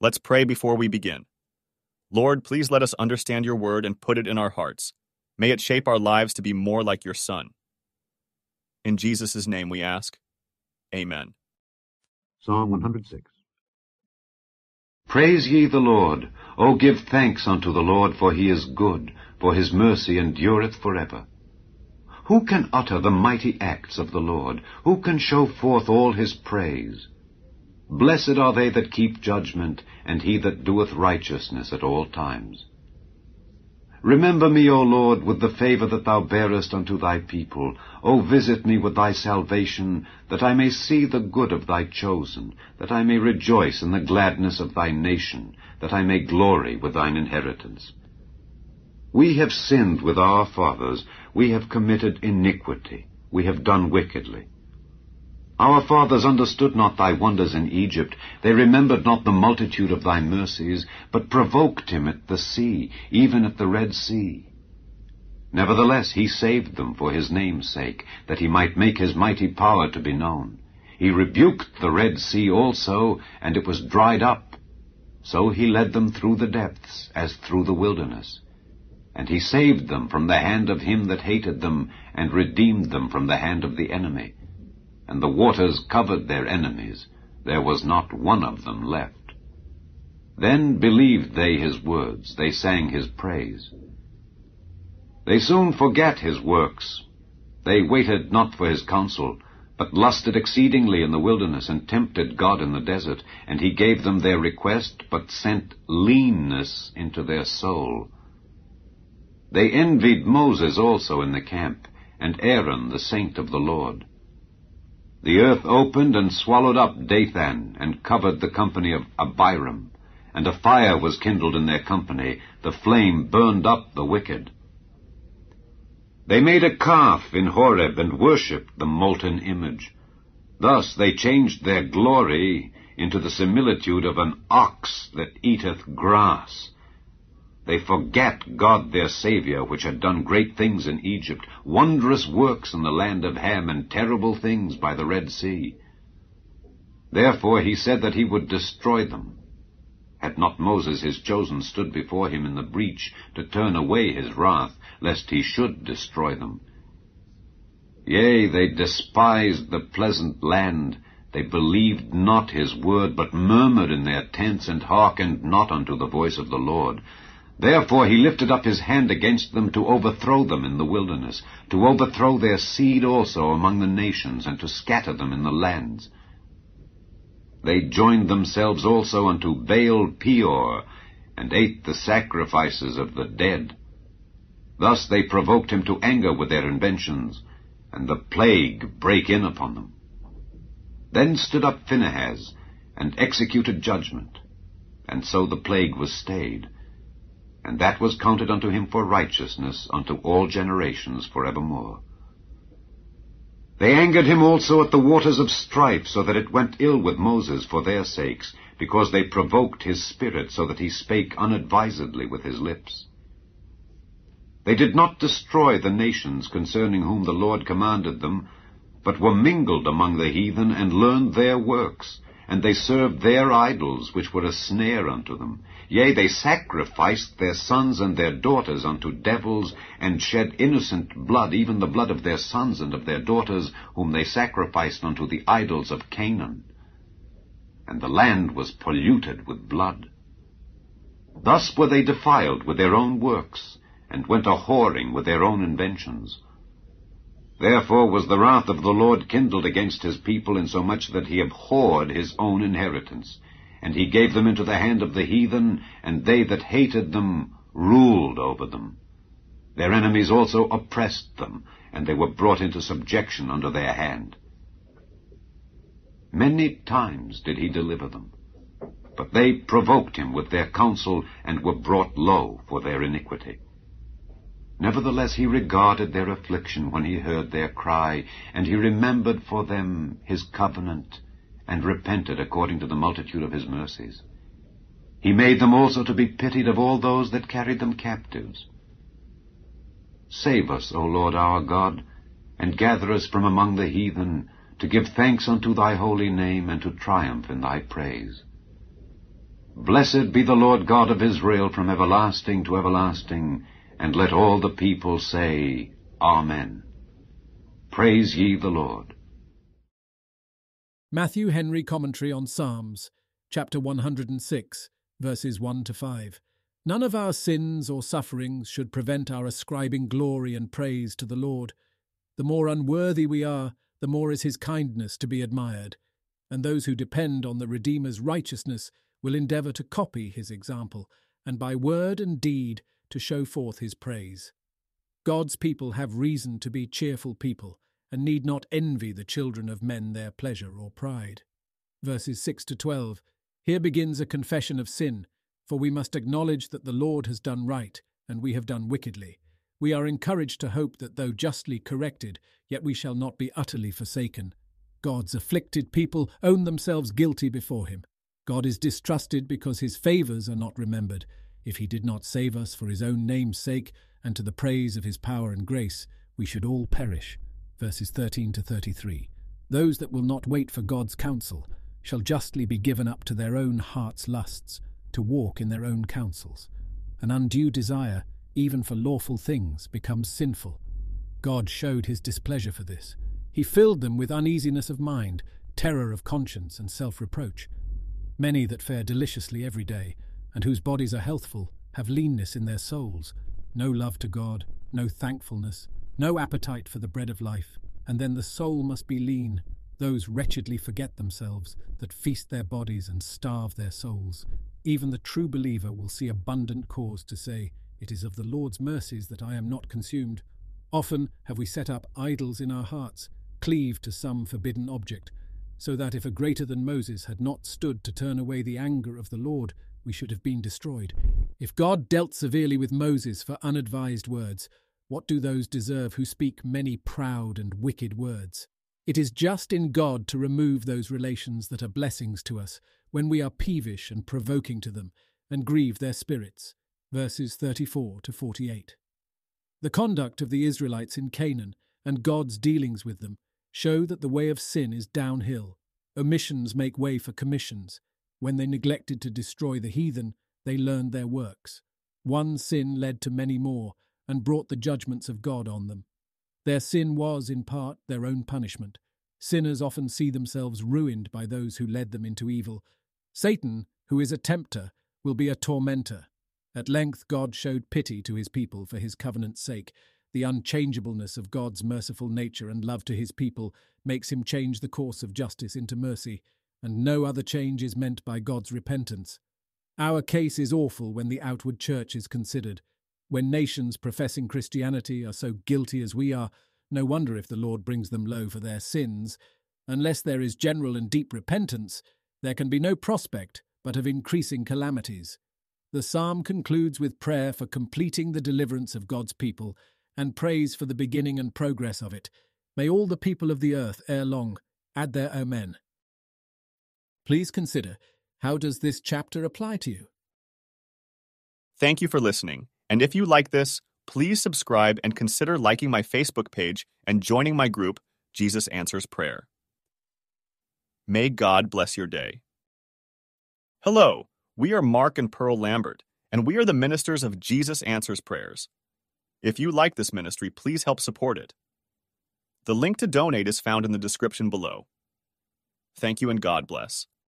Let's pray before we begin. Lord, please let us understand your word and put it in our hearts. May it shape our lives to be more like your Son. In Jesus' name we ask. Amen. Psalm 106. Praise ye the Lord. O give thanks unto the Lord, for he is good, for his mercy endureth for ever. Who can utter the mighty acts of the Lord? Who can show forth all his praise? Blessed are they that keep judgment, and he that doeth righteousness at all times. Remember me, O Lord, with the favor that thou bearest unto thy people. O visit me with thy salvation, that I may see the good of thy chosen, that I may rejoice in the gladness of thy nation, that I may glory with thine inheritance. We have sinned with our fathers, we have committed iniquity, we have done wickedly. Our fathers understood not thy wonders in Egypt. They remembered not the multitude of thy mercies, but provoked him at the sea, even at the Red Sea. Nevertheless he saved them for his name's sake, that he might make his mighty power to be known. He rebuked the Red Sea also, and it was dried up. So he led them through the depths, as through the wilderness. And he saved them from the hand of him that hated them, and redeemed them from the hand of the enemy and the waters covered their enemies. There was not one of them left. Then believed they his words, they sang his praise. They soon forgat his works. They waited not for his counsel, but lusted exceedingly in the wilderness, and tempted God in the desert. And he gave them their request, but sent leanness into their soul. They envied Moses also in the camp, and Aaron the saint of the Lord. The earth opened and swallowed up Dathan, and covered the company of Abiram. And a fire was kindled in their company, the flame burned up the wicked. They made a calf in Horeb, and worshipped the molten image. Thus they changed their glory into the similitude of an ox that eateth grass, they forget God their Saviour, which had done great things in Egypt, wondrous works in the land of Ham, and terrible things by the Red Sea. Therefore he said that he would destroy them. Had not Moses his chosen stood before him in the breach to turn away his wrath, lest he should destroy them. Yea, they despised the pleasant land. They believed not his word, but murmured in their tents, and hearkened not unto the voice of the Lord. Therefore he lifted up his hand against them to overthrow them in the wilderness, to overthrow their seed also among the nations, and to scatter them in the lands. They joined themselves also unto Baal Peor, and ate the sacrifices of the dead. Thus they provoked him to anger with their inventions, and the plague brake in upon them. Then stood up Phinehas, and executed judgment, and so the plague was stayed and that was counted unto him for righteousness unto all generations for evermore. They angered him also at the waters of strife, so that it went ill with Moses for their sakes, because they provoked his spirit, so that he spake unadvisedly with his lips. They did not destroy the nations concerning whom the Lord commanded them, but were mingled among the heathen, and learned their works, and they served their idols, which were a snare unto them. Yea, they sacrificed their sons and their daughters unto devils, and shed innocent blood, even the blood of their sons and of their daughters, whom they sacrificed unto the idols of Canaan. And the land was polluted with blood. Thus were they defiled with their own works, and went a whoring with their own inventions. Therefore was the wrath of the Lord kindled against his people, insomuch that he abhorred his own inheritance. And he gave them into the hand of the heathen, and they that hated them ruled over them. Their enemies also oppressed them, and they were brought into subjection under their hand. Many times did he deliver them, but they provoked him with their counsel, and were brought low for their iniquity. Nevertheless he regarded their affliction when he heard their cry, and he remembered for them his covenant, and repented according to the multitude of his mercies. He made them also to be pitied of all those that carried them captives. Save us, O Lord our God, and gather us from among the heathen, to give thanks unto thy holy name, and to triumph in thy praise. Blessed be the Lord God of Israel from everlasting to everlasting. And let all the people say, Amen. Praise ye the Lord. Matthew Henry Commentary on Psalms, chapter 106, verses 1 to 5. None of our sins or sufferings should prevent our ascribing glory and praise to the Lord. The more unworthy we are, the more is his kindness to be admired, and those who depend on the Redeemer's righteousness will endeavour to copy his example, and by word and deed to show forth his praise. God's people have reason to be cheerful people, and need not envy the children of men their pleasure or pride. Verses 6 to 12. Here begins a confession of sin, for we must acknowledge that the Lord has done right, and we have done wickedly. We are encouraged to hope that though justly corrected, yet we shall not be utterly forsaken. God's afflicted people own themselves guilty before him. God is distrusted because his favours are not remembered. If he did not save us for his own name's sake and to the praise of his power and grace, we should all perish. Verses 13 to 33. Those that will not wait for God's counsel shall justly be given up to their own heart's lusts, to walk in their own counsels. An undue desire, even for lawful things, becomes sinful. God showed his displeasure for this. He filled them with uneasiness of mind, terror of conscience, and self reproach. Many that fare deliciously every day, and whose bodies are healthful, have leanness in their souls, no love to God, no thankfulness, no appetite for the bread of life, and then the soul must be lean. Those wretchedly forget themselves, that feast their bodies and starve their souls. Even the true believer will see abundant cause to say, It is of the Lord's mercies that I am not consumed. Often have we set up idols in our hearts, cleaved to some forbidden object, so that if a greater than Moses had not stood to turn away the anger of the Lord, we should have been destroyed. If God dealt severely with Moses for unadvised words, what do those deserve who speak many proud and wicked words? It is just in God to remove those relations that are blessings to us when we are peevish and provoking to them and grieve their spirits. Verses 34 to 48. The conduct of the Israelites in Canaan and God's dealings with them show that the way of sin is downhill. Omissions make way for commissions. When they neglected to destroy the heathen, they learned their works. One sin led to many more, and brought the judgments of God on them. Their sin was, in part, their own punishment. Sinners often see themselves ruined by those who led them into evil. Satan, who is a tempter, will be a tormentor. At length God showed pity to his people for his covenant's sake, the unchangeableness of God's merciful nature and love to his people makes him change the course of justice into mercy, and no other change is meant by God's repentance. Our case is awful when the outward church is considered. When nations professing Christianity are so guilty as we are, no wonder if the Lord brings them low for their sins. Unless there is general and deep repentance, there can be no prospect but of increasing calamities. The psalm concludes with prayer for completing the deliverance of God's people and praise for the beginning and progress of it. May all the people of the earth ere long add their Amen. Please consider how does this chapter apply to you? Thank you for listening. And if you like this, please subscribe and consider liking my Facebook page and joining my group, Jesus Answers Prayer. May God bless your day. Hello, we are Mark and Pearl Lambert, and we are the ministers of Jesus Answers Prayers. If you like this ministry, please help support it. The link to donate is found in the description below. Thank you and God bless.